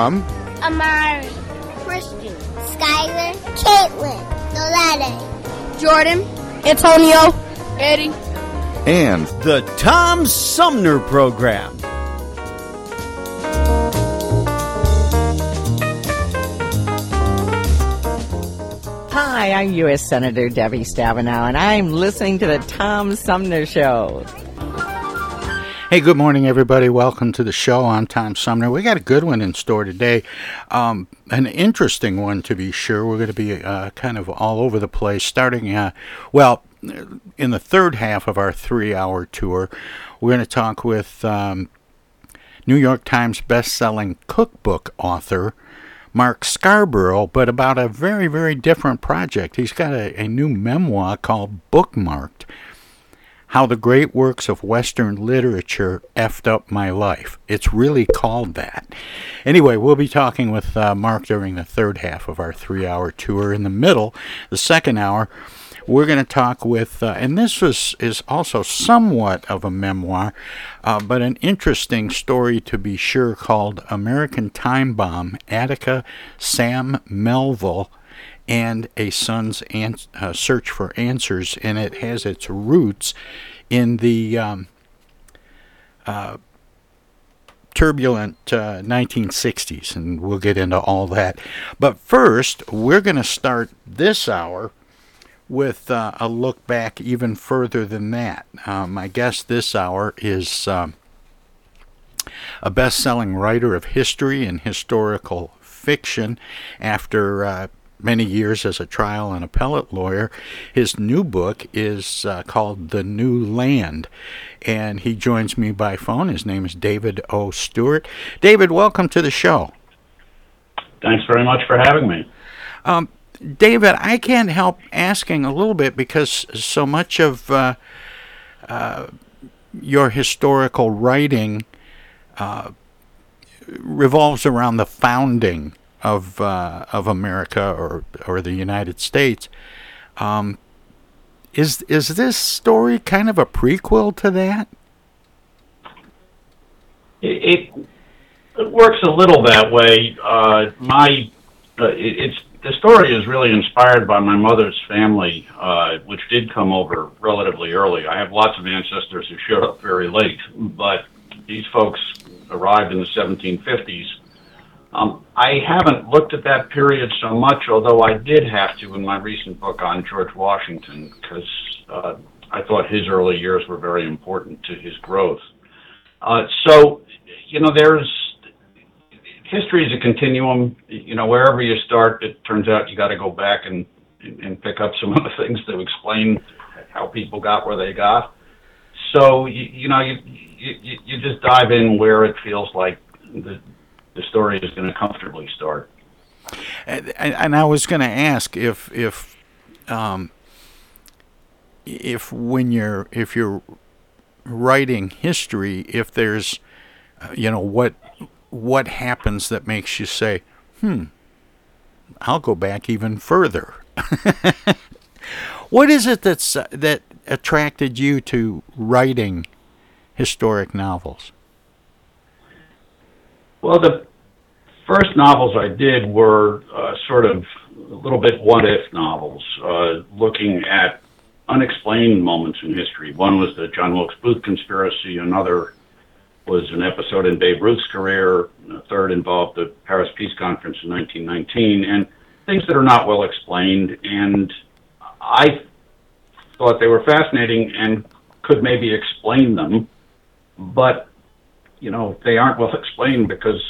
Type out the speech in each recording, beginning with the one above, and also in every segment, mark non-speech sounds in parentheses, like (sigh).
Holidays! From Amari, Christian, Skylar, Caitlin, Nolade, Jordan, Antonio, Eddie, and the Tom Sumner Program. Hi, I'm U.S. Senator Debbie Stabenow, and I'm listening to the Tom Sumner Show. Hey, good morning, everybody. Welcome to the show. I'm Tom Sumner. We got a good one in store today. Um, an interesting one, to be sure. We're going to be uh, kind of all over the place, starting, uh, well, in the third half of our three hour tour. We're going to talk with um, New York Times best-selling cookbook author Mark Scarborough, but about a very, very different project. He's got a, a new memoir called Bookmarked How the Great Works of Western Literature Effed Up My Life. It's really called that. Anyway, we'll be talking with uh, Mark during the third half of our three hour tour. In the middle, the second hour, we're going to talk with, uh, and this was is also somewhat of a memoir, uh, but an interesting story to be sure, called "American Time Bomb." Attica Sam Melville and a son's an- uh, search for answers, and it has its roots in the um, uh, turbulent uh, 1960s, and we'll get into all that. But first, we're going to start this hour with uh, a look back even further than that. Uh, my guest this hour is um, a best selling writer of history and historical fiction after. Many years as a trial and appellate lawyer. His new book is uh, called The New Land, and he joins me by phone. His name is David O. Stewart. David, welcome to the show. Thanks very much for having me. Um, David, I can't help asking a little bit because so much of uh, uh, your historical writing uh, revolves around the founding of uh, of America or or the United States. Um, is is this story kind of a prequel to that? It, it, works a little that way. Uh, my uh, it, it's the story is really inspired by my mother's family, uh, which did come over relatively early. I have lots of ancestors who showed up very late, but these folks arrived in the 1750s. Um, I haven't looked at that period so much, although I did have to in my recent book on George Washington, because uh, I thought his early years were very important to his growth. Uh, so, you know, there's history is a continuum. You know, wherever you start, it turns out you got to go back and and pick up some (laughs) of the things to explain how people got where they got. So you, you know, you, you you just dive in where it feels like the the story is going to comfortably start. And, and I was going to ask if if um, if when you're if you're writing history, if there's you know what what happens that makes you say, hmm, I'll go back even further. (laughs) what is it that's that attracted you to writing historic novels? Well, the first novels I did were uh, sort of a little bit what if novels, uh, looking at unexplained moments in history. One was the John Wilkes Booth conspiracy, another was an episode in Babe Ruth's career. A third involved the Paris Peace Conference in 1919, and things that are not well explained. And I thought they were fascinating and could maybe explain them, but you know they aren't well explained because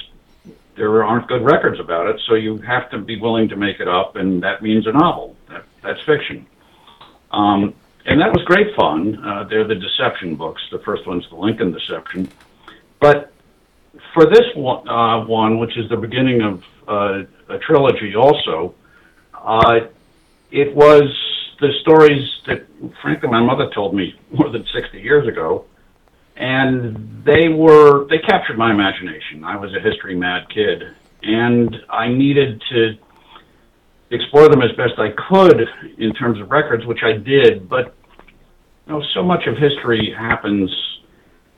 there aren't good records about it. So you have to be willing to make it up, and that means a novel. That, that's fiction. Um, and that was great fun. Uh, they're the Deception books. The first one's the Lincoln Deception. But for this one, uh, one which is the beginning of uh, a trilogy, also, uh, it was the stories that, frankly, my mother told me more than 60 years ago, and they were they captured my imagination. I was a history mad kid, and I needed to explore them as best I could in terms of records, which I did. But you know, so much of history happens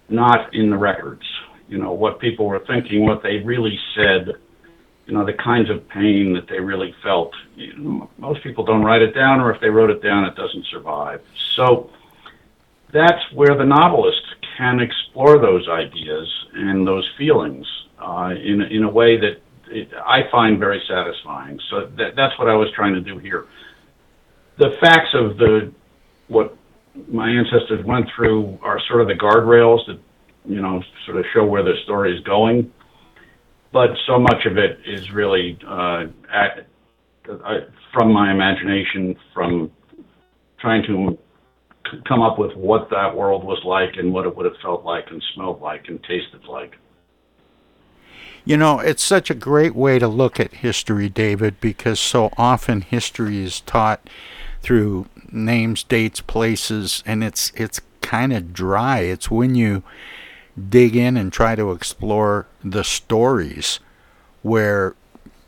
not in the records. You know, what people were thinking, what they really said, you know, the kinds of pain that they really felt. You know, most people don't write it down, or if they wrote it down, it doesn't survive. So that's where the novelist can explore those ideas and those feelings uh, in, in a way that it, I find very satisfying. So that, that's what I was trying to do here. The facts of the what my ancestors went through are sort of the guardrails that you know sort of show where the story is going. But so much of it is really uh, at, uh, from my imagination, from trying to come up with what that world was like and what it would have felt like and smelled like and tasted like. You know, it's such a great way to look at history, David, because so often history is taught through names, dates, places, and it's it's kind of dry. It's when you dig in and try to explore the stories where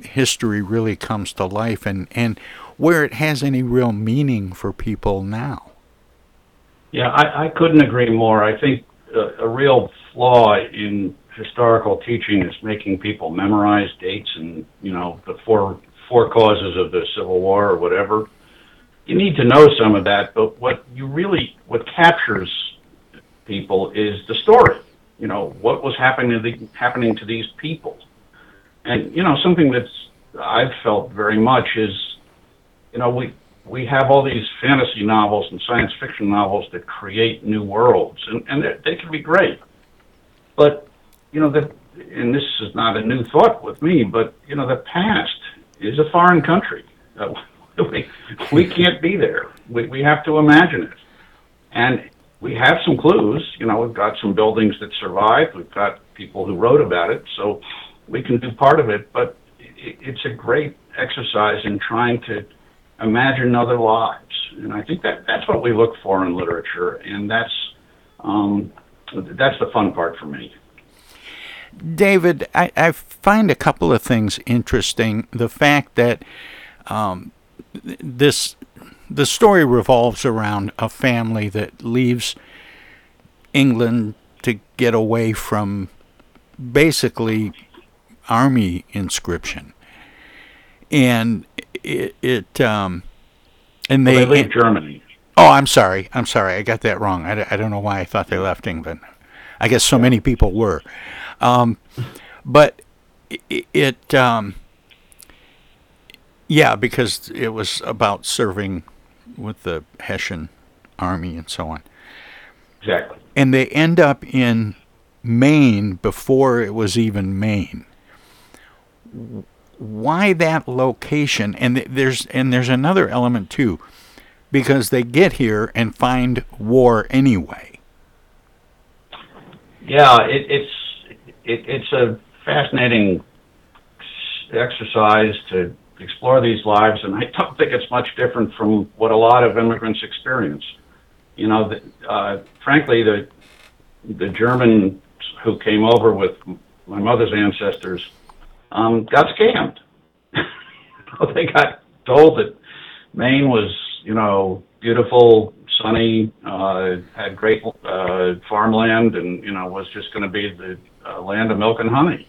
history really comes to life and, and where it has any real meaning for people now. Yeah, I, I couldn't agree more. I think a, a real flaw in historical teaching is making people memorize dates and, you know, the four four causes of the Civil War or whatever you need to know some of that, but what you really what captures people is the story. You know what was happening to the, happening to these people, and you know something that's I've felt very much is, you know we we have all these fantasy novels and science fiction novels that create new worlds, and and they can be great, but you know that and this is not a new thought with me, but you know the past is a foreign country. Uh, (laughs) we, we can't be there. We, we have to imagine it. And we have some clues. You know, we've got some buildings that survived. We've got people who wrote about it. So we can do part of it. But it, it's a great exercise in trying to imagine other lives. And I think that that's what we look for in literature. And that's, um, that's the fun part for me. David, I, I find a couple of things interesting. The fact that um, this the story revolves around a family that leaves England to get away from basically army inscription, and it, it um, and Well, they, they leave Germany. Oh, I'm sorry. I'm sorry. I got that wrong. I don't know why I thought they left England. I guess so many people were. Um, but it, it um, yeah, because it was about serving with the Hessian army and so on. Exactly. And they end up in Maine before it was even Maine. Why that location? And th- there's and there's another element too, because they get here and find war anyway. Yeah, it, it's it, it's a fascinating exercise to explore these lives, and I don't think it's much different from what a lot of immigrants experience. You know, the, uh, frankly, the the Germans who came over with my mother's ancestors um, got scammed. (laughs) they got told that Maine was, you know, beautiful, sunny, uh, had great uh, farmland, and you know was just going to be the uh, land of milk and honey.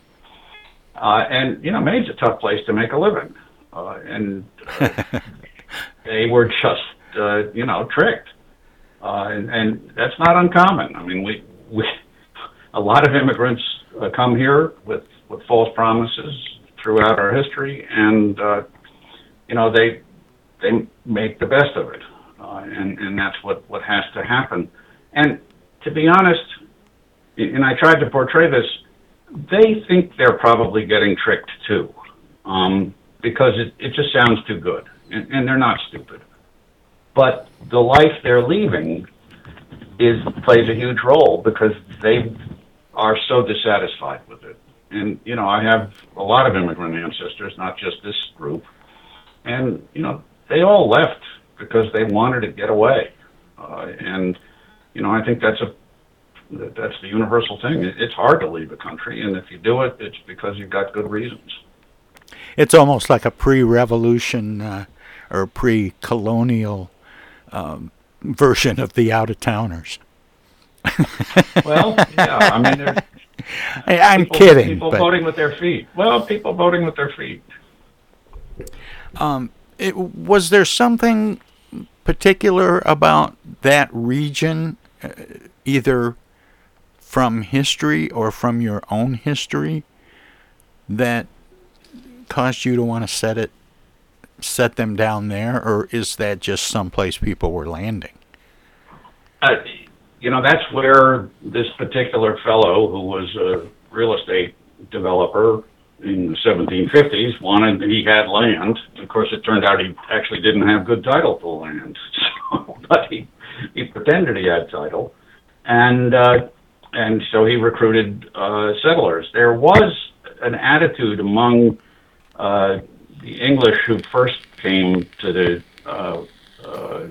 Uh, and you know, Maine's a tough place to make a living, uh, and uh, (laughs) they were just, uh, you know, tricked. Uh, and, and that's not uncommon. I mean, we, we (laughs) a lot of immigrants uh, come here with, with false promises throughout our history, and uh, you know they they make the best of it, uh, and and that's what what has to happen. And to be honest, and I tried to portray this, they think they're probably getting tricked too, um, because it it just sounds too good, and, and they're not stupid but the life they're leaving is plays a huge role because they are so dissatisfied with it. And you know, I have a lot of immigrant ancestors, not just this group, and you know, they all left because they wanted to get away. Uh, and you know, I think that's a that's the universal thing. It's hard to leave a country, and if you do it, it's because you've got good reasons. It's almost like a pre-revolution uh, or pre-colonial um, version of the out-of-towners. Well, yeah, I mean, (laughs) there's (laughs) I, I'm people, kidding, People but voting with their feet. Well, people voting with their feet. um, it, was there something particular about that region, uh, either from history or from your own history, that caused you to want to set it, set them down there, or is that just someplace people were landing? Uh, you know, that's where this particular fellow, who was a real estate developer in the 1750s, wanted, he had land. Of course, it turned out he actually didn't have good title to land, (laughs) so, but he, he pretended he had title. And, uh, and so he recruited uh, settlers. There was an attitude among uh, the English who first came to the uh, uh,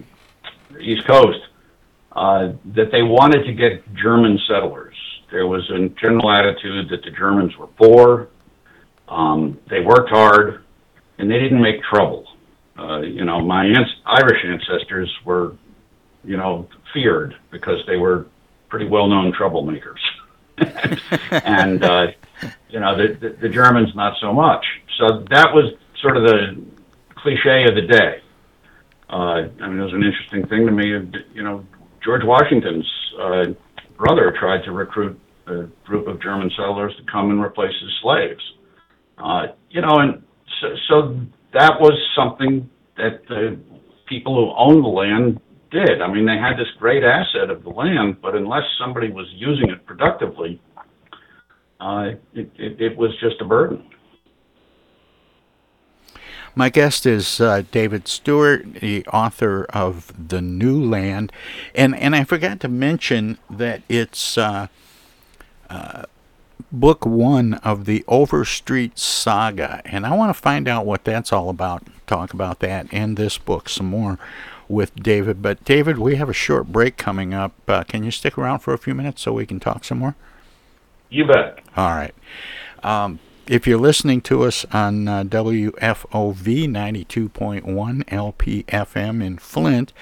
East Coast uh, that they wanted to get German settlers. There was a general attitude that the Germans were poor, um, they worked hard, and they didn't make trouble. Uh, you know, my ans- Irish ancestors were, you know, feared because they were pretty well-known troublemakers, (laughs) and uh, you know, the, the the Germans not so much. So that was sort of the cliche of the day. Uh, I mean, it was an interesting thing to me. You know, George Washington's uh, brother tried to recruit a group of German settlers to come and replace his slaves. Uh, you know, and so, so that was something that the people who owned the land did. I mean, they had this great asset of the land, but unless somebody was using it productively, uh, it, it, it was just a burden. My guest is uh, David Stewart, the author of The New Land. And, and I forgot to mention that it's uh, uh, book one of the Overstreet Saga. And I want to find out what that's all about, talk about that and this book some more with David. But, David, we have a short break coming up. Uh, can you stick around for a few minutes so we can talk some more? You bet. All right. Um, if you're listening to us on uh, WFOV 92.1 LPFM in Flint,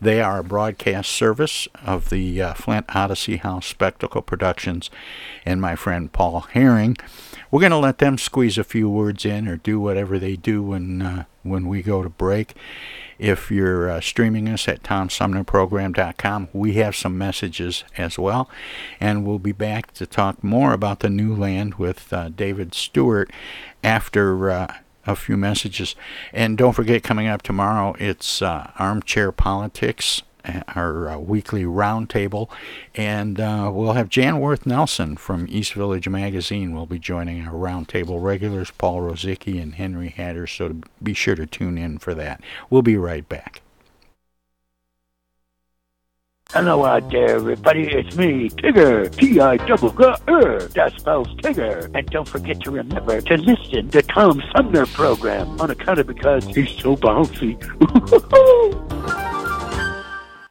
they are a broadcast service of the uh, Flint Odyssey House Spectacle Productions and my friend Paul Herring. We're going to let them squeeze a few words in or do whatever they do when uh, when we go to break. If you're uh, streaming us at TomSumnerProgram.com, we have some messages as well. And we'll be back to talk more about the new land with uh, David Stewart after uh, a few messages. And don't forget, coming up tomorrow, it's uh, Armchair Politics our uh, weekly roundtable, and uh, we'll have Jan Worth Nelson from East Village Magazine will be joining our roundtable regulars, Paul Rosicki and Henry Hatter. So be sure to tune in for that. We'll be right back. Hello out there, everybody. It's me, Tigger. T-I-double-G-R. That spells Tigger. And don't forget to remember to listen to Tom Sumner program on account of because he's so bouncy. (laughs)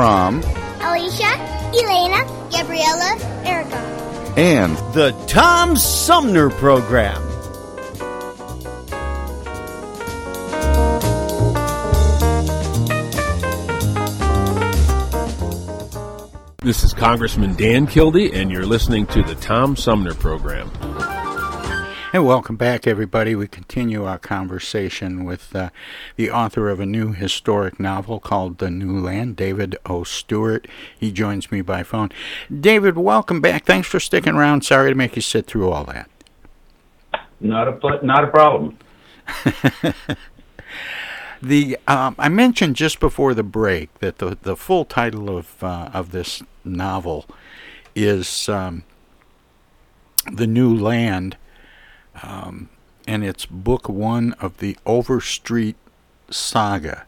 From Alicia, Elena, Gabriella, Erica. and the Tom Sumner Program. This is Congressman Dan Kildee, and you're listening to the Tom Sumner Program. And welcome back, everybody. We continue our conversation with uh, the author of a new historic novel called The New Land, David O. Stewart. He joins me by phone. David, welcome back. Thanks for sticking around. Sorry to make you sit through all that. Not a pl- not a problem. (laughs) The um, I mentioned just before the break that the the full title of uh, of this novel is um, the New Land, um, and it's book one of the Overstreet saga.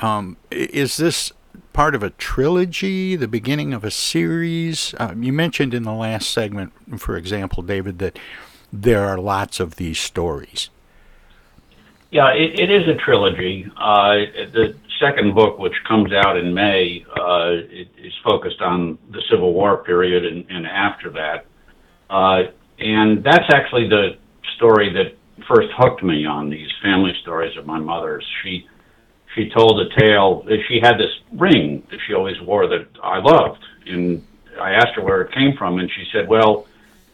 Um, is this part of a trilogy, the beginning of a series? Uh, you mentioned in the last segment, for example, David, that there are lots of these stories. Yeah, it, it is a trilogy. Uh, the second book, which comes out in May, uh, is focused on the Civil War period and, and after that. Uh, and that's actually the story that first hooked me on these family stories of my mother's. She she told a tale. She had this ring that she always wore that I loved, and I asked her where it came from, and she said, "Well,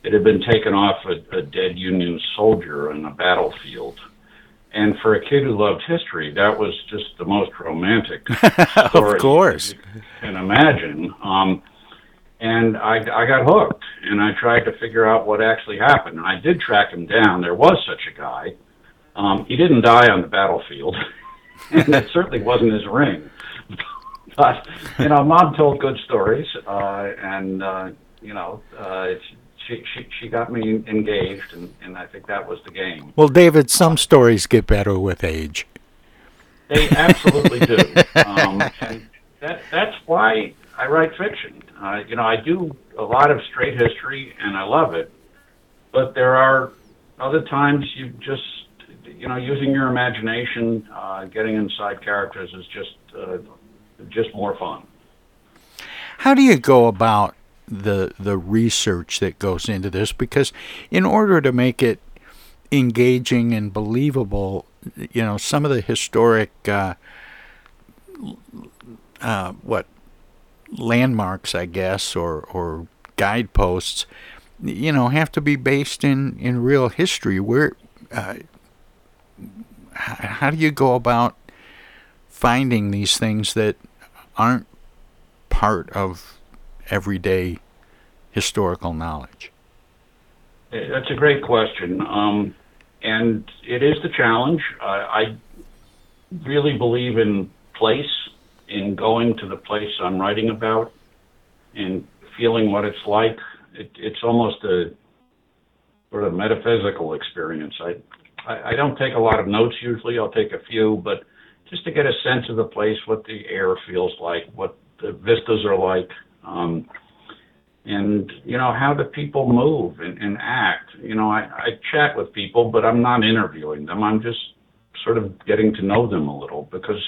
it had been taken off a, a dead Union soldier in a battlefield." And for a kid who loved history, that was just the most romantic (laughs) story of course. you can imagine. Um, and I, I got hooked, and I tried to figure out what actually happened. And I did track him down. There was such a guy. Um, he didn't die on the battlefield, (laughs) and it certainly wasn't his ring. (laughs) But you know, mom told good stories, uh, and uh, you know, uh, she, she she got me engaged, and, and I think that was the game. Well, David, some stories get better with age. They absolutely do. (laughs) Um, and that that's why I write fiction. Uh, you know, I do a lot of straight history, and I love it. But there are other times you just, you know, using your imagination, uh, getting inside characters is just uh, just more fun. How do you go about the the research that goes into this? Because in order to make it engaging and believable, you know, some of the historic uh, uh, what landmarks, I guess, or or guideposts, you know, have to be based in in real history. Where uh, how do you go about finding these things that aren't part of everyday historical knowledge? Uh, That's a great question, um, and it is the challenge. Uh, I really believe in place, in going to the place I'm writing about, and feeling what it's like. It, it's almost a sort of metaphysical experience. I, I I don't take a lot of notes usually. I'll take a few, but just to get a sense of the place, what the air feels like, what the vistas are like. Um, and you know how the people move and, and act. You know, I, I chat with people, but I'm not interviewing them. I'm just sort of getting to know them a little because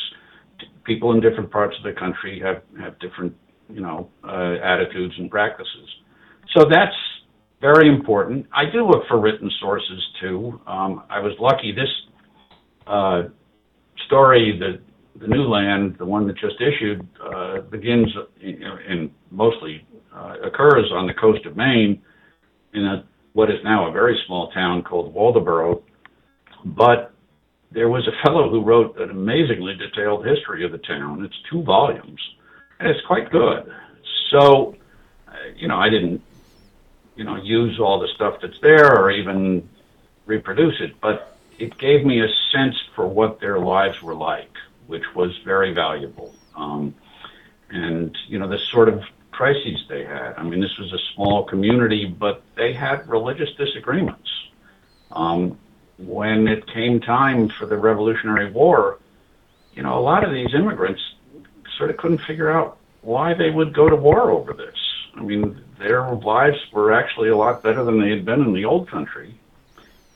people in different parts of the country have have different you know uh, attitudes and practices. So that's very important. I do look for written sources too. Um, I was lucky. This uh, story, the the New Land, the one that just issued, uh, begins in, in mostly uh, occurs on the coast of Maine in a, what is now a very small town called Waldoboro. But there was a fellow who wrote an amazingly detailed history of the town. It's two volumes, and it's quite good. So, you know, I didn't, you know, use all the stuff that's there or even reproduce it, but it gave me a sense for what their lives were like, which was very valuable. Um, and you know, the sort of crises they had. I mean, this was a small community, but they had religious disagreements. Um, when it came time for the Revolutionary War, you know, a lot of these immigrants sort of couldn't figure out why they would go to war over this. I mean, their lives were actually a lot better than they had been in the old country.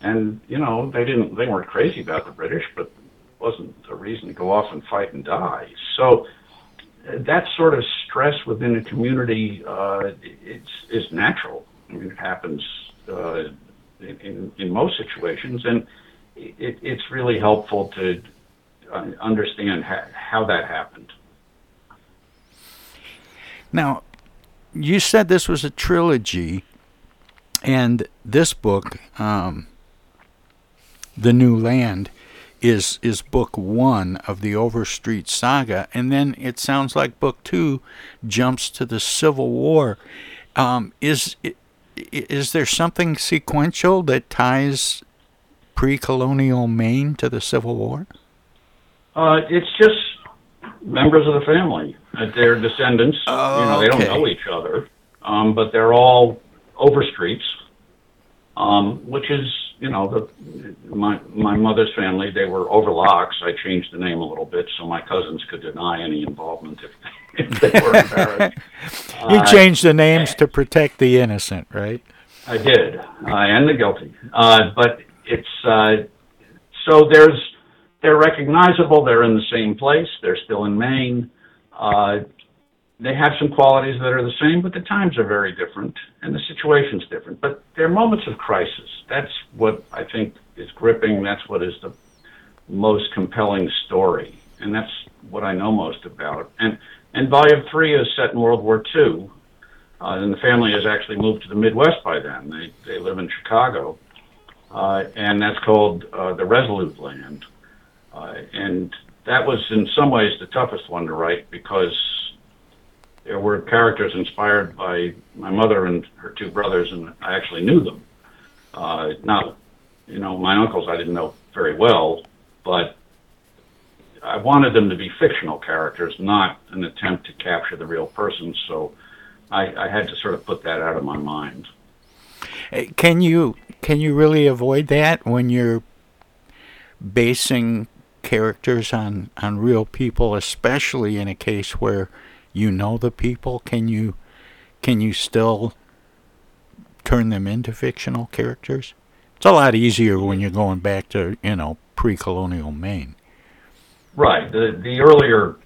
And, you know, they didn't, they weren't crazy about the British, but it wasn't a reason to go off and fight and die. So uh, that sort of stress within a community, uh, is natural. I mean, it happens, uh, in, in most situations. And it, it's really helpful to understand ha- how that happened. Now, you said this was a trilogy, and this book, um, The New Land, is is book one of the Overstreet saga, and then it sounds like book two jumps to the Civil War. Um, is is there something sequential that ties pre-colonial Maine to the Civil War? Uh, it's just members of the family. They're descendants. Oh, you know, they okay. don't know each other, um, but they're all Overstreets, um, which is you know the my my mother's family. They were Overlocks. I changed the name a little bit so my cousins could deny any involvement if, (laughs) if they were embarrassed. (laughs) you Uh, changed the names to protect the innocent, right? I did, uh, and the guilty. Uh, but it's uh, so there's they're recognizable. They're in the same place. They're still in Maine. Uh, they have some qualities that are the same, but the times are very different and the situation's different. But they're moments of crisis. That's what I think is gripping. That's what is the most compelling story, and that's what I know most about. And and volume three is set in World War II, uh, and the family has actually moved to the Midwest by then. They they live in Chicago, uh, and that's called uh, the Resolute Land. Uh, and that was in some ways the toughest one to write because there were characters inspired by my mother and her two brothers, and I actually knew them. Uh, not, you know, my uncles I didn't know very well, but I wanted them to be fictional characters, not an attempt to capture the real person. So I, I had to sort of put that out of my mind. Can you can you really avoid that when you're basing characters on on real people, especially in a case where you know the people? Can you can you still turn them into fictional characters? It's a lot easier when you're going back to you know pre-colonial Maine. Right. The the earlier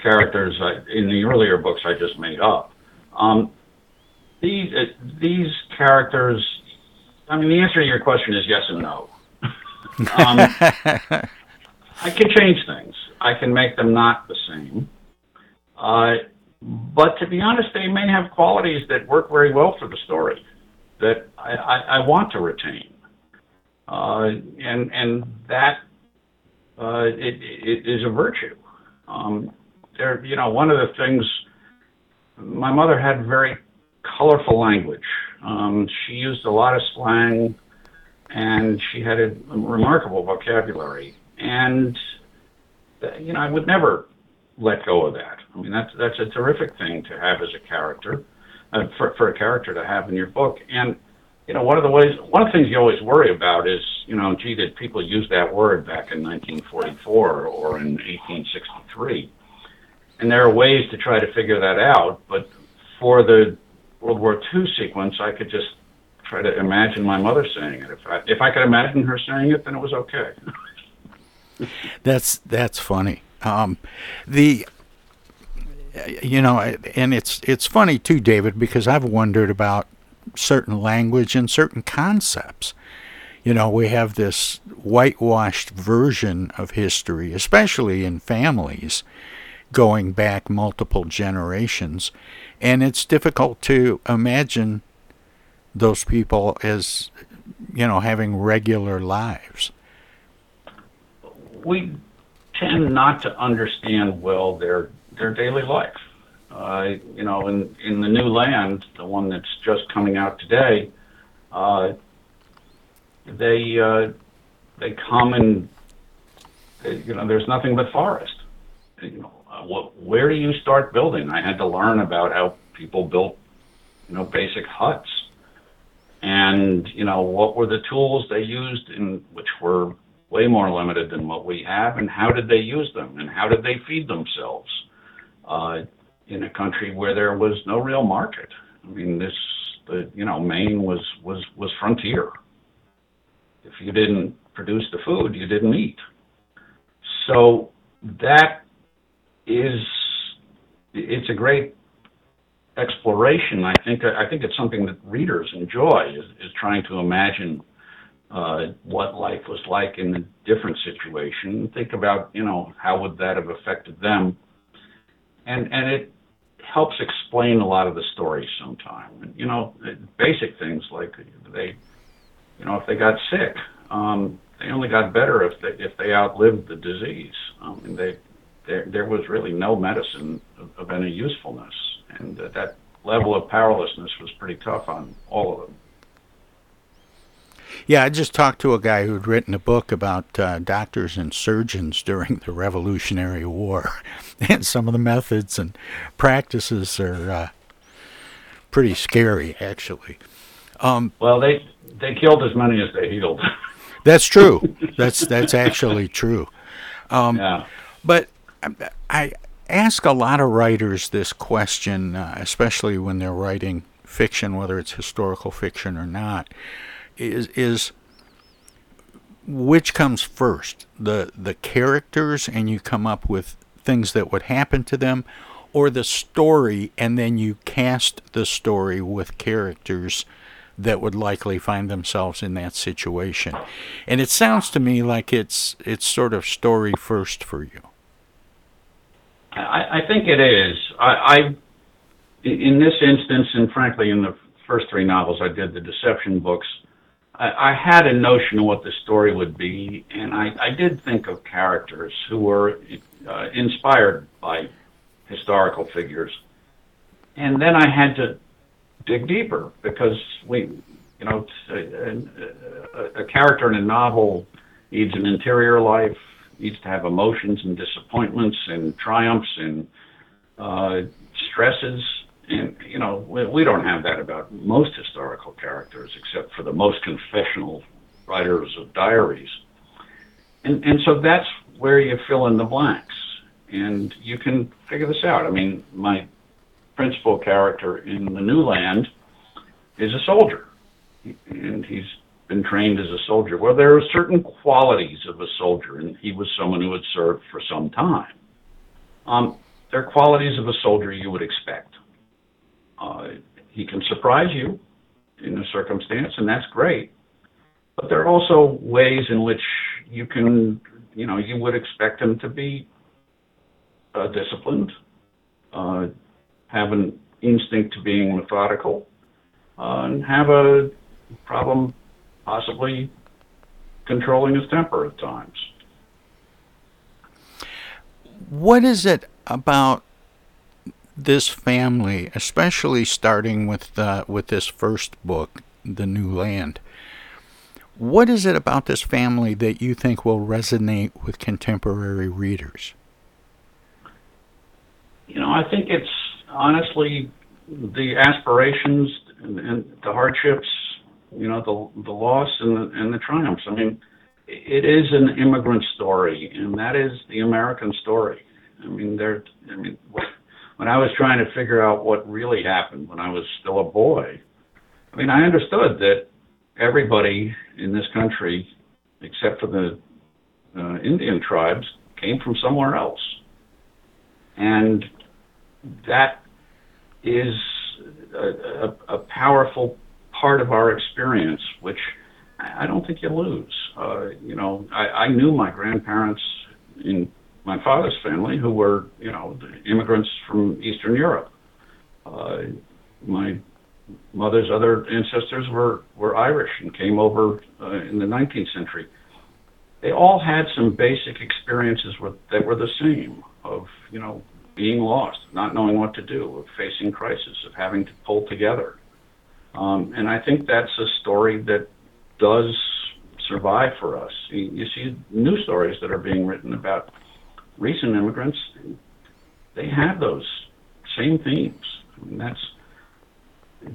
characters I, in the earlier books I just made up. Um, these uh, these characters. I mean, the answer to your question is yes and no. (laughs) um, I can change things. I can make them not the same. Uh, but to be honest, they may have qualities that work very well for the story that I, I, I want to retain. Uh, and and that uh, it, it is a virtue. Um, there, you know, one of the things my mother had very colorful language. Um, she used a lot of slang, and she had a remarkable vocabulary. And you know, I would never let go of that. I mean, that's that's a terrific thing to have as a character, uh, for for a character to have in your book. And you know, one of the ways, one of the things you always worry about is, you know, gee, did people use that word back in 1944 or in 1863? And there are ways to try to figure that out. But for the World War II sequence, I could just try to imagine my mother saying it. If I if I could imagine her saying it, then it was okay. (laughs) That's that's funny. Um, the you know, and it's it's funny too, David, because I've wondered about certain language and certain concepts. You know, we have this whitewashed version of history, especially in families, going back multiple generations, and it's difficult to imagine those people as you know having regular lives. we tend not to understand well their their daily life. Uh, you know, in in the new land, the one that's just coming out today, uh, they uh, they come and you know there's nothing but forest. You know, uh, what, where do you start building? I had to learn about how people built, you know, basic huts. and you know what were the tools they used, in which were way more limited than what we have, and how did they use them, and how did they feed themselves uh, in a country where there was no real market. I mean, this the you know Maine was was was frontier. If you didn't produce the food, you didn't eat. So that is it's a great exploration. I think I think it's something that readers enjoy is, is trying to imagine uh, what life was like in a different situation. Think about you know how would that have affected them, and and it helps explain a lot of the stories sometimes. You know, basic things like they, you know, if they got sick, um, they only got better if they if they outlived the disease. Um, and they there there was really no medicine of, of any usefulness, and uh, that level of powerlessness was pretty tough on all of them. Yeah, I just talked to a guy who'd written a book about uh, doctors and surgeons (laughs) during the Revolutionary War, (laughs) and some of the methods and practices are uh, pretty scary, actually. Um, well, they they killed as many as they healed. (laughs) that's true. That's that's actually true. Um, yeah. But I ask a lot of writers this question, uh, especially when they're writing fiction, whether it's historical fiction or not is is which comes first the the characters and you come up with things that would happen to them or the story and then you cast the story with characters that would likely find themselves in that situation. And it sounds to me like it's it's sort of story first for you. I, I think it is. I, I in this instance and frankly in the first three novels i did the deception books I, I had a notion of what the story would be, and I, I did think of characters who were uh, inspired by historical figures. And then I had to dig deeper because we, you know, a, a, a character in a novel needs an interior life, needs to have emotions and disappointments and triumphs and uh, stresses and you know we, we don't have that about most historical characters, except for the most confessional writers of diaries. And and so that's where you fill in the blanks, and you can figure this out. I mean, my principal character in the New Land is a soldier, and he's been trained as a soldier. Well, there are certain qualities of a soldier, and he was someone who had served for some time. Um, there are qualities of a soldier you would expect. Uh, he can surprise you in a circumstance, and that's great. But there are also ways in which you can, you know, you would expect him to be uh, disciplined, uh, have an instinct to being methodical, uh, and have a problem possibly controlling his temper at times. What is it about this family, especially starting with the, with this first book, The New Land. What is it about this family that you think will resonate with contemporary readers? You know, I think it's honestly the aspirations and, and the hardships, you know, the the loss and the, and the triumphs. I mean, it is an immigrant story, and that is the American story. I mean, there. I mean, when I was trying to figure out what really happened when I was still a boy, I mean, I understood that everybody in this country, except for the uh, Indian tribes, came from somewhere else. And that is a, a, a powerful part of our experience, which I don't think you lose. Uh, you know, I, I knew my grandparents in my father's family, who were, you know, immigrants from Eastern Europe. Uh, my mother's other ancestors were, were Irish and came over uh, in the 19th century. They all had some basic experiences with, that were the same of, you know, being lost, not knowing what to do, of facing crisis, of having to pull together. Um, and I think that's a story that does survive for us. You, you see new stories that are being written about recent immigrants, they have those same themes. I mean, that's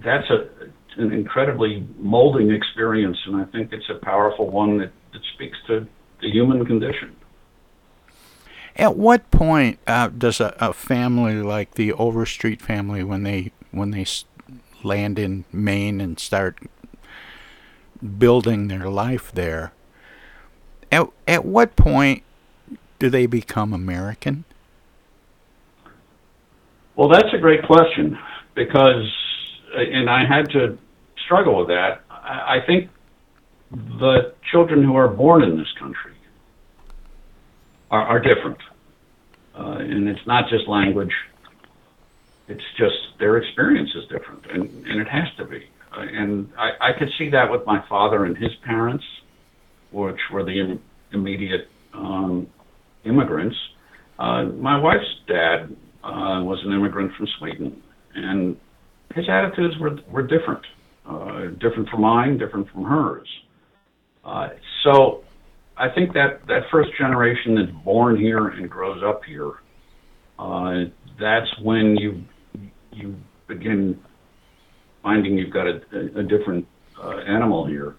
that's a an incredibly molding experience, and I think it's a powerful one that, that speaks to the human condition. At what point uh, does a, a, family like the Overstreet family, when they when they land in Maine and start building their life there, at at what point do they become American? Well, that's a great question because, and I had to struggle with that. I think the children who are born in this country are, are different. Uh, and it's not just language, it's just their experience is different, and, and it has to be. Uh, and I, I could see that with my father and his parents, which were the Im- immediate um, immigrants. Uh, my wife's dad uh, was an immigrant from Sweden, and his attitudes were were different, uh, different from mine, different from hers. Uh, so I think that that first generation that's born here and grows up here, uh, that's when you you begin finding you've got a, a, a different uh, animal here,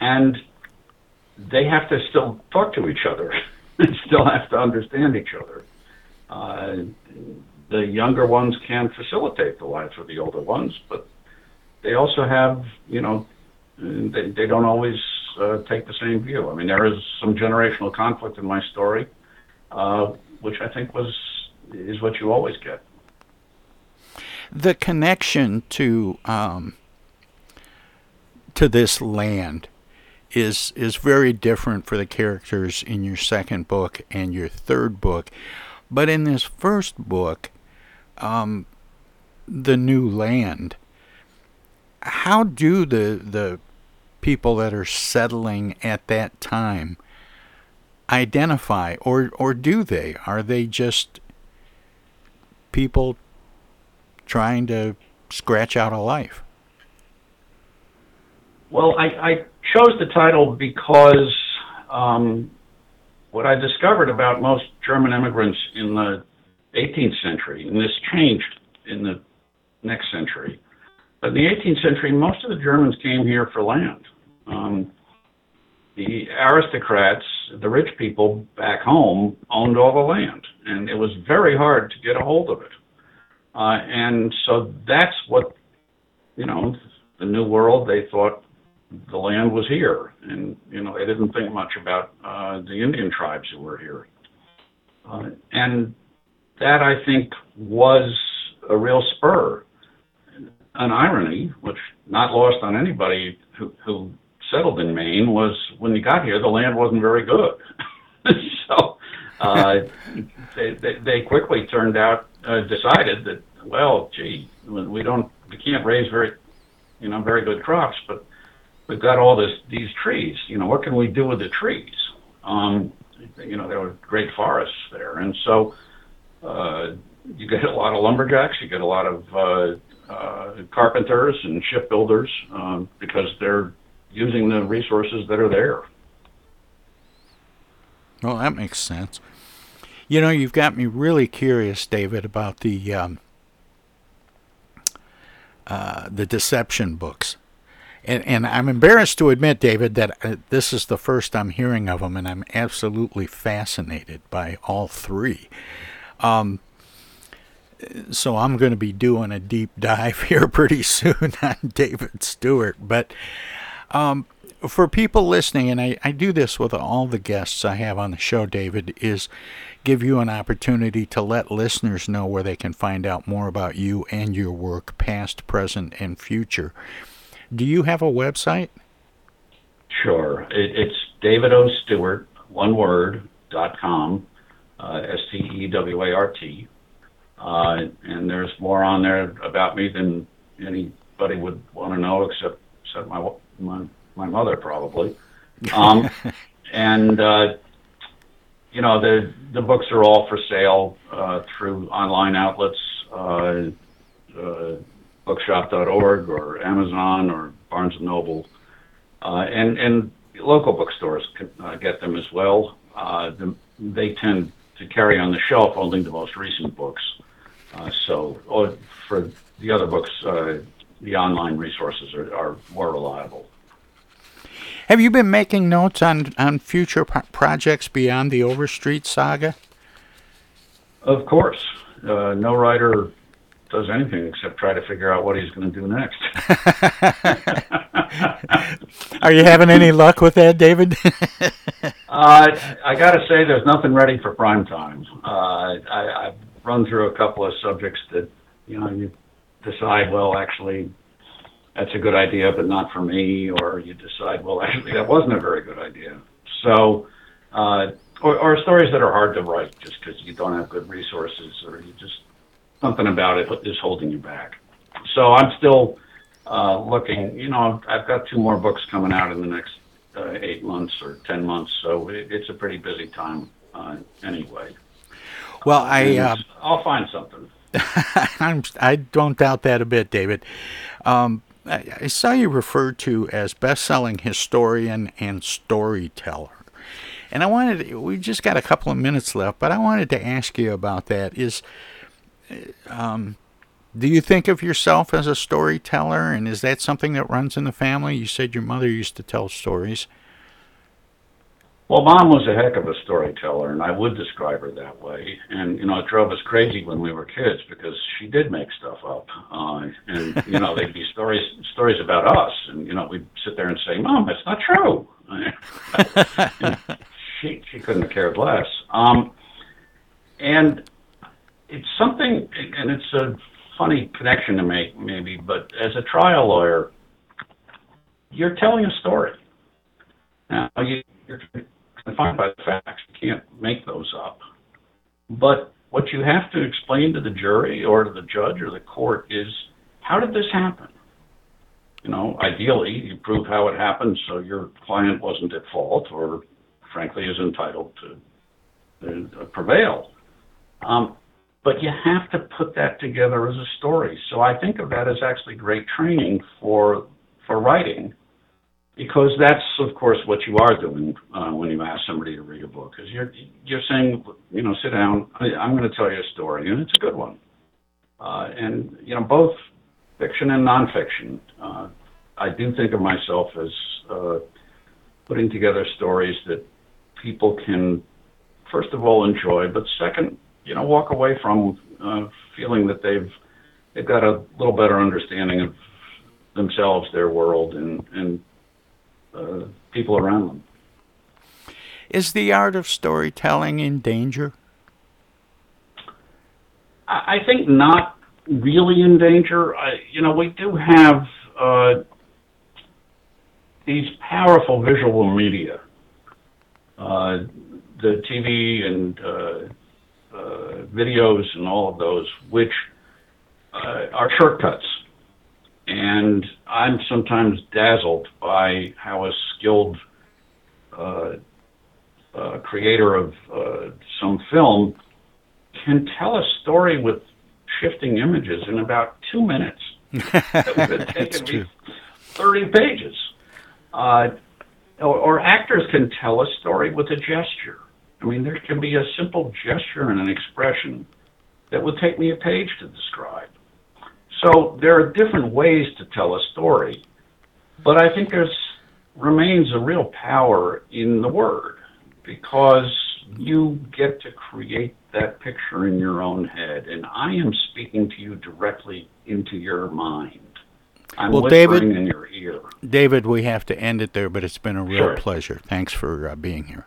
and they have to still talk to each other, (laughs) still have to understand each other. Uh, the younger ones can facilitate the lives of the older ones, but they also have, you know, they, they don't always uh, take the same view. I mean, there is some generational conflict in my story, uh, which I think was is what you always get. The connection to um, to this land is is very different for the characters in your second book and your third book, but in this first book, um, the new land. How do the the people that are settling at that time identify or or do they are they just people trying to scratch out a life well i, I chose the title because um, what i discovered about most german immigrants in the 18th century and this changed in the next century but in the 18th century most of the germans came here for land um, the aristocrats, the rich people back home, owned all the land, and it was very hard to get a hold of it. Uh, and so that's what, you know, the New World, they thought the land was here. And, you know, they didn't think much about uh, the Indian tribes who were here. Uh, and that, I think, was a real spur. An irony, which not lost on anybody who, who settled in Maine was when you got here, the land wasn't very good. (laughs) so uh, they, they, they quickly turned out, uh, decided that, well, gee, we don't, we can't raise very, you know, very good crops, but we've got all this, these trees. You know, what can we do with the trees? Um, you know, there were great forests there, and so uh, you get a lot of lumberjacks, you get a lot of uh, uh, carpenters and shipbuilders um, because they're using the resources that are there. Well, that makes sense. You know, you've got me really curious, David, about the um, uh, the deception books, and and I'm embarrassed to admit, David, that uh, this is the first I'm hearing of them, and I'm absolutely fascinated by all three. Um, so I'm going to be doing a deep dive (laughs) here pretty soon (laughs) on David Stewart, but um, for people listening, and I, I do this with all the guests I have on the show, David, is give you an opportunity to let listeners know where they can find out more about you and your work, past, present, and future. Do you have a website? Sure. It, it's David O. Stewart, one word, dot com, uh, S T E W A R T. Uh, and there's more on there about me than anybody would want to know except, except my my my mother probably. Um, (laughs) and uh, you know the the books are all for sale uh, through online outlets, uh, uh, bookshop.org or Amazon or Barnes and Noble, uh, and and local bookstores can uh, get them as well. Uh, the, they tend to carry on the shelf only the most recent books. Uh, so, or for the other books, uh, the online resources are, are more reliable. Have you been making notes on, on future pro- projects beyond the Overstreet saga? Of course. Uh, no writer does anything except try to figure out what he's going to do next. (laughs) Are you having any luck with that, David? (laughs) uh, I got to say, there's nothing ready for prime time. Uh, I, I've run through a couple of subjects that, you know, you decide, well, actually, that's a good idea, but not for me, or you decide, well, actually, that wasn't a very good idea. So, uh, or, or stories that are hard to write just because you don't have good resources, or you just something about it is holding you back. So I'm still uh, looking. You know, I've got two more books coming out in the next uh, eight months or ten months, so it, it's a pretty busy time uh, anyway. Well, I uh, I'll find something. (laughs) I'm, I don't doubt that a bit, David. Um, I, I saw you referred to as best-selling historian and storyteller. And I wanted, we just got a couple of minutes left, but I wanted to ask you about that. Is um, do you think of yourself as a storyteller, and is that something that runs in the family? You said your mother used to tell stories. Well, mom was a heck of a storyteller, and I would describe her that way. And you know, it drove us crazy when we were kids because she did make stuff up, uh, and you know, they'd be stories stories about us, and you know, we'd sit there and say, "Mom, that's not true." (laughs) she she couldn't have cared less. Um, and it's something, and it's a funny connection to make, maybe, but as a trial lawyer, you're telling a story. Now, you, you're confined by the facts. You can't make those up. But what you have to explain to the jury or to the judge or the court is how did this happen? You know, ideally, you prove how it happened so your client wasn't at fault or, frankly, is entitled to uh, prevail. Um, but you have to put that together as a story. So I think of that as actually great training for for writing, because that's of course what you are doing uh, when you ask somebody to read a book. Because you're you're saying, you know, sit down. I, am going to tell you a story, and it's a good one. Uh, and you know, both fiction and nonfiction. Uh, I do think of myself as uh, putting together stories that people can, first of all, enjoy, but second, you know walk away from uh, feeling that they've they've got a little better understanding of themselves, their world, and and uh, people around them. Is the art of storytelling in danger? I, I think not really in danger. I, you know, we do have uh, these powerful visual media, uh, the TV and uh, videos and all of those, which uh, are shortcuts. And I'm sometimes dazzled by how a skilled uh, uh, creator of uh, some film can tell a story with shifting images in about two minutes. (laughs) that would have taken me 30 pages. Uh, or, or actors can tell a story with a gesture I mean, there can be a simple gesture and an expression that would take me a page to describe. So there are different ways to tell a story, but I think there's remains a real power in the word because you get to create that picture in your own head, and I am speaking to you directly into your mind. I'm well, David, in your ear. David, we have to end it there, but it's been a real Sure. pleasure. Thanks for uh, being here.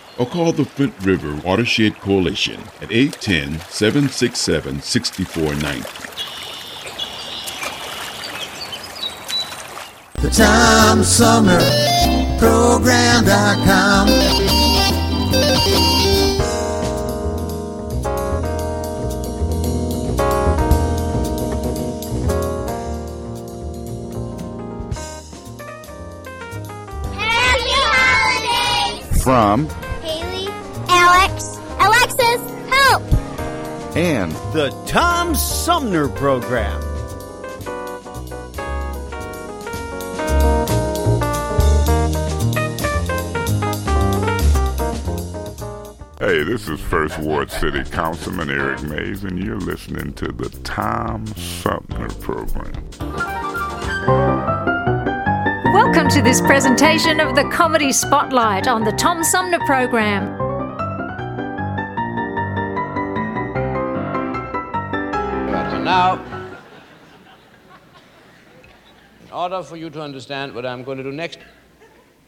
or call the Flint River Watershed Coalition at 810 767 6490. The Tom Sumner Program.com. Happy holidays! From and the Tom Sumner Program. Hey, this is First Ward City Councilman Eric Mays, and you're listening to the Tom Sumner Program. Welcome to this presentation of the Comedy Spotlight on the Tom Sumner Program. Now, in order for you to understand what I'm going to do next,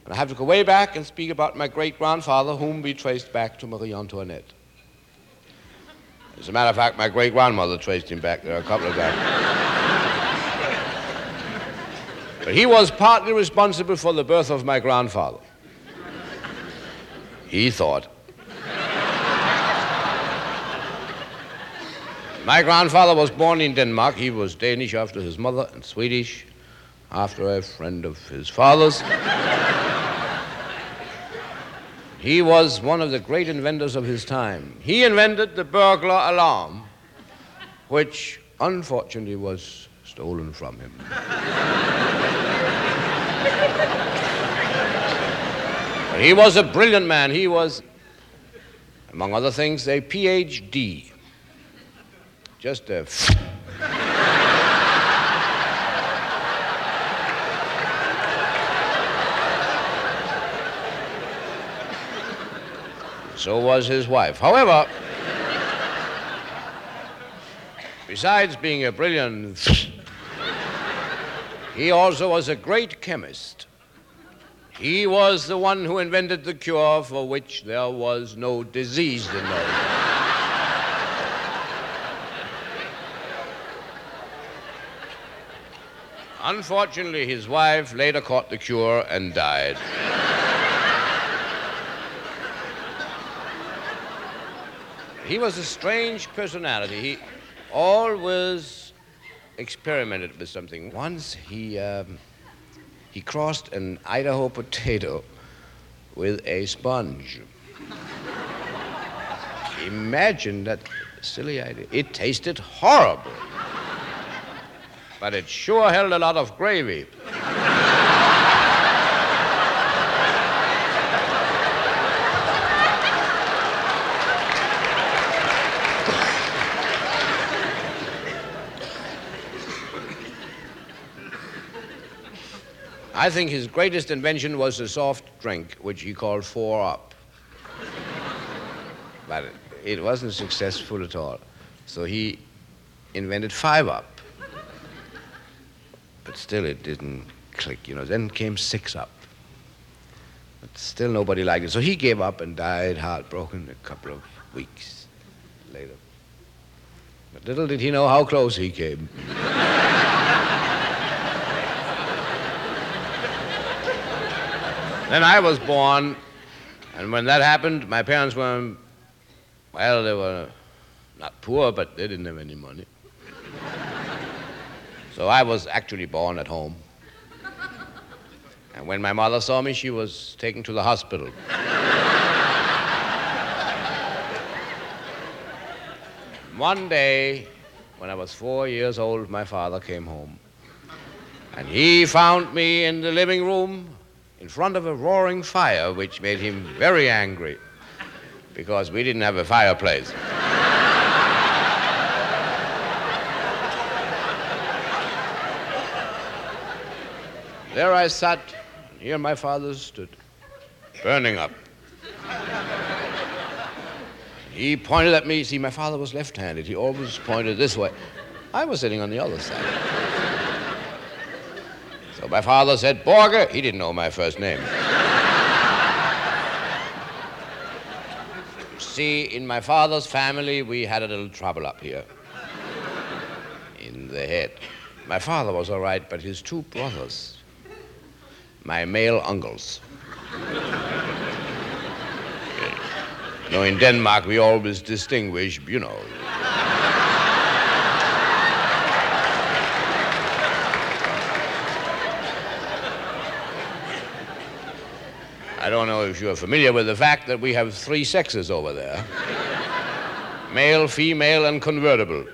I have to go way back and speak about my great grandfather, whom we traced back to Marie Antoinette. As a matter of fact, my great grandmother traced him back there a couple of times. but he was partly responsible for the birth of my grandfather. He thought. My grandfather was born in Denmark. He was Danish after his mother and Swedish after a friend of his father's. He was one of the great inventors of his time. He invented the burglar alarm, which unfortunately was stolen from him. He was a brilliant man. He was Among other things, a PhD. Just a. so was his wife. However, besides being a brilliant, he also was a great chemist. He was the one who invented the cure for which there was no disease in those Unfortunately, his wife later caught the cure and died. he was a strange personality. He always experimented with something. Once he, um, he crossed an Idaho potato with a sponge. Imagine that silly idea. It tasted horrible but it sure held a lot of gravy. I think his greatest invention was a soft drink, which he called Four Up. But it wasn't successful at all. So he invented Five Up but still it didn't click, you know. Then came Six Up. But still nobody liked it. So he gave up and died heartbroken a couple of weeks later. But little did he know how close he came. then I was born, and when that happened, my parents were, well, they were not poor, but they didn't have any money. So I was actually born at home. And when my mother saw me, she was taken to the hospital. One day, when I was four years old, my father came home. And he found me in the living room in front of a roaring fire, which made him very angry because we didn't have a fireplace. There I sat, and here my father stood, burning up. He pointed at me. See, my father was left handed. He always pointed this way. I was sitting on the other side. So my father said, Borger. He didn't know my first name. See, in my father's family, we had a little trouble up here in the head. My father was all right, but his two brothers, my male uncles. no, in Denmark, we always distinguish, you know. I don't know if you're familiar with the fact that we have three sexes over there male, female, and convertible.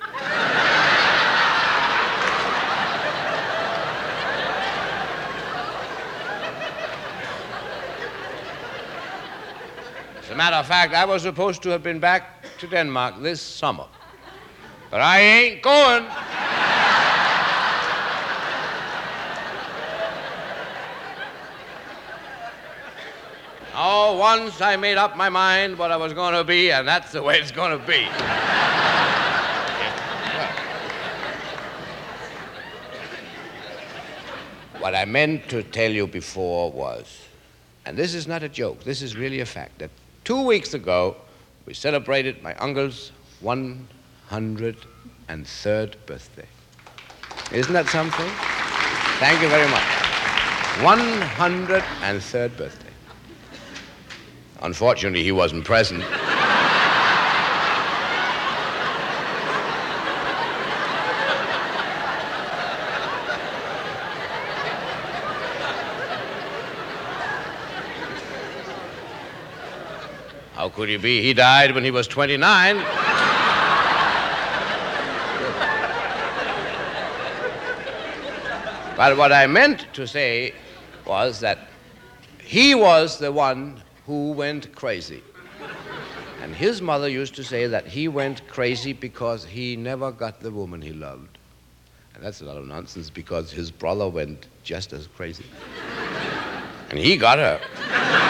matter of fact, I was supposed to have been back to Denmark this summer. But I ain't going. Oh, once I made up my mind what I was going to be, and that's the way it's going to be. what I meant to tell you before was, and this is not a joke, this is really a fact, that Two weeks ago, we celebrated my uncle's 103rd birthday. Isn't that something? Thank you very much. 103rd birthday. Unfortunately, he wasn't present. How could he be? He died when he was 29. but what I meant to say was that he was the one who went crazy. And his mother used to say that he went crazy because he never got the woman he loved. And that's a lot of nonsense because his brother went just as crazy. and he got her.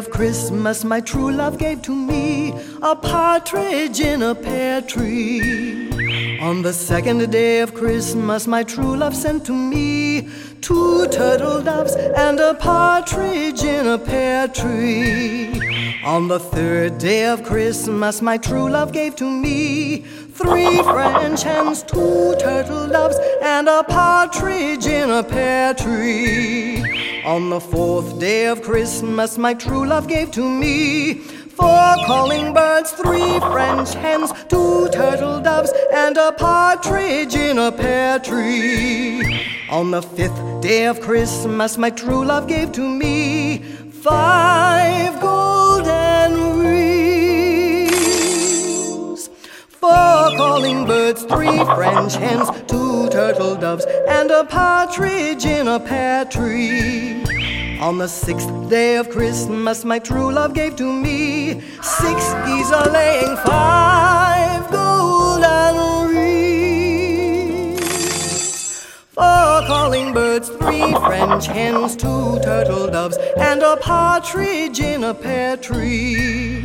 Of Christmas, my true love gave to me a partridge in a pear tree. On the second day of Christmas, my true love sent to me two turtle doves and a partridge in a pear tree. On the third day of Christmas, my true love gave to me three French hens, two turtle doves, and a partridge in a pear tree. On the fourth day of Christmas, my true love gave to me four calling birds, three French hens, two turtle doves, and a partridge in a pear tree. On the fifth day of Christmas, my true love gave to me five golden calling birds, three French hens, two turtle doves, and a partridge in a pear tree. On the sixth day of Christmas, my true love gave to me six geese a laying, five golden rings, four calling birds, three French hens, two turtle doves, and a partridge in a pear tree.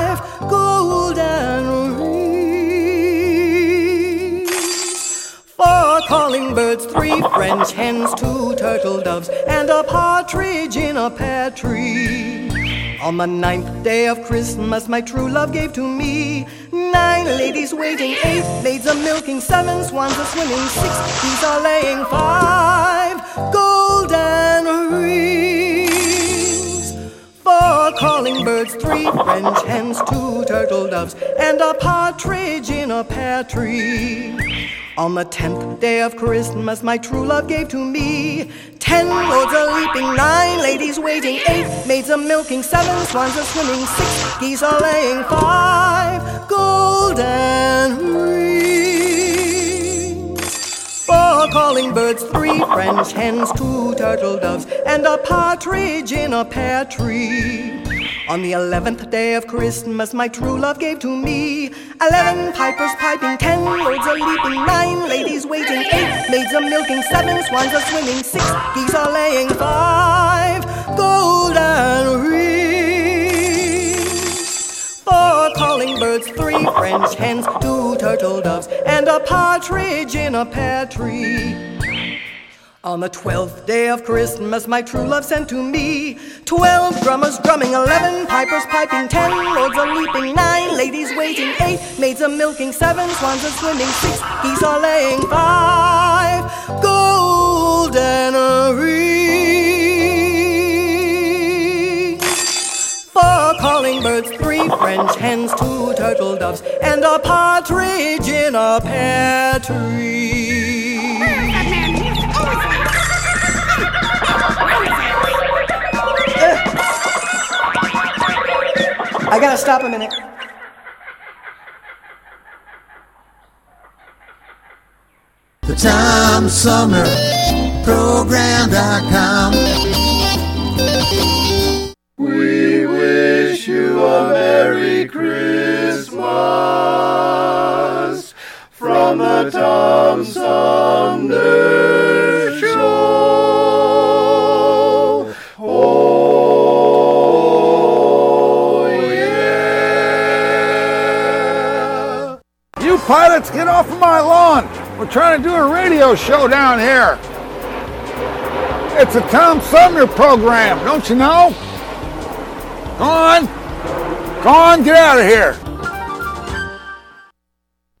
golden rings, four calling birds, three French hens, two turtle doves, and a partridge in a pear tree. On the ninth day of Christmas, my true love gave to me nine ladies waiting, eight maids a milking, seven swans a swimming, six geese a laying, five golden rings, four calling birds, three French hens, two turtle doves, and a partridge in a pear tree. On the tenth day of Christmas, my true love gave to me ten lords a leaping, nine ladies waiting, eight maids a milking, seven swans a swimming, six geese a laying, five golden four calling birds, three French hens, two turtle doves, and a partridge in a pear tree. On the eleventh day of Christmas, my true love gave to me eleven pipers piping, ten lords a leaping, nine ladies waiting, eight maids a milking, seven swans a swimming, six geese a laying, five golden birds, three French hens, two turtle doves, and a partridge in a pear tree. On the twelfth day of Christmas, my true love sent to me twelve drummers drumming, eleven pipers piping, ten lords a leaping, nine ladies waiting, eight maids a milking, seven swans a swimming, six geese a laying, five golden rings, four calling birds, three French hens, two turtle doves, and a partridge in a pear tree. (laughs) I gotta stop a minute. The Tom Sumner Program.com. We wish you a Merry Christmas from the Tom Sumner Show. Oh, yeah. You pilots, get off of my lawn. We're trying to do a radio show down here. It's a Tom Sumner program, don't you know? Go on. Go on, get out of here.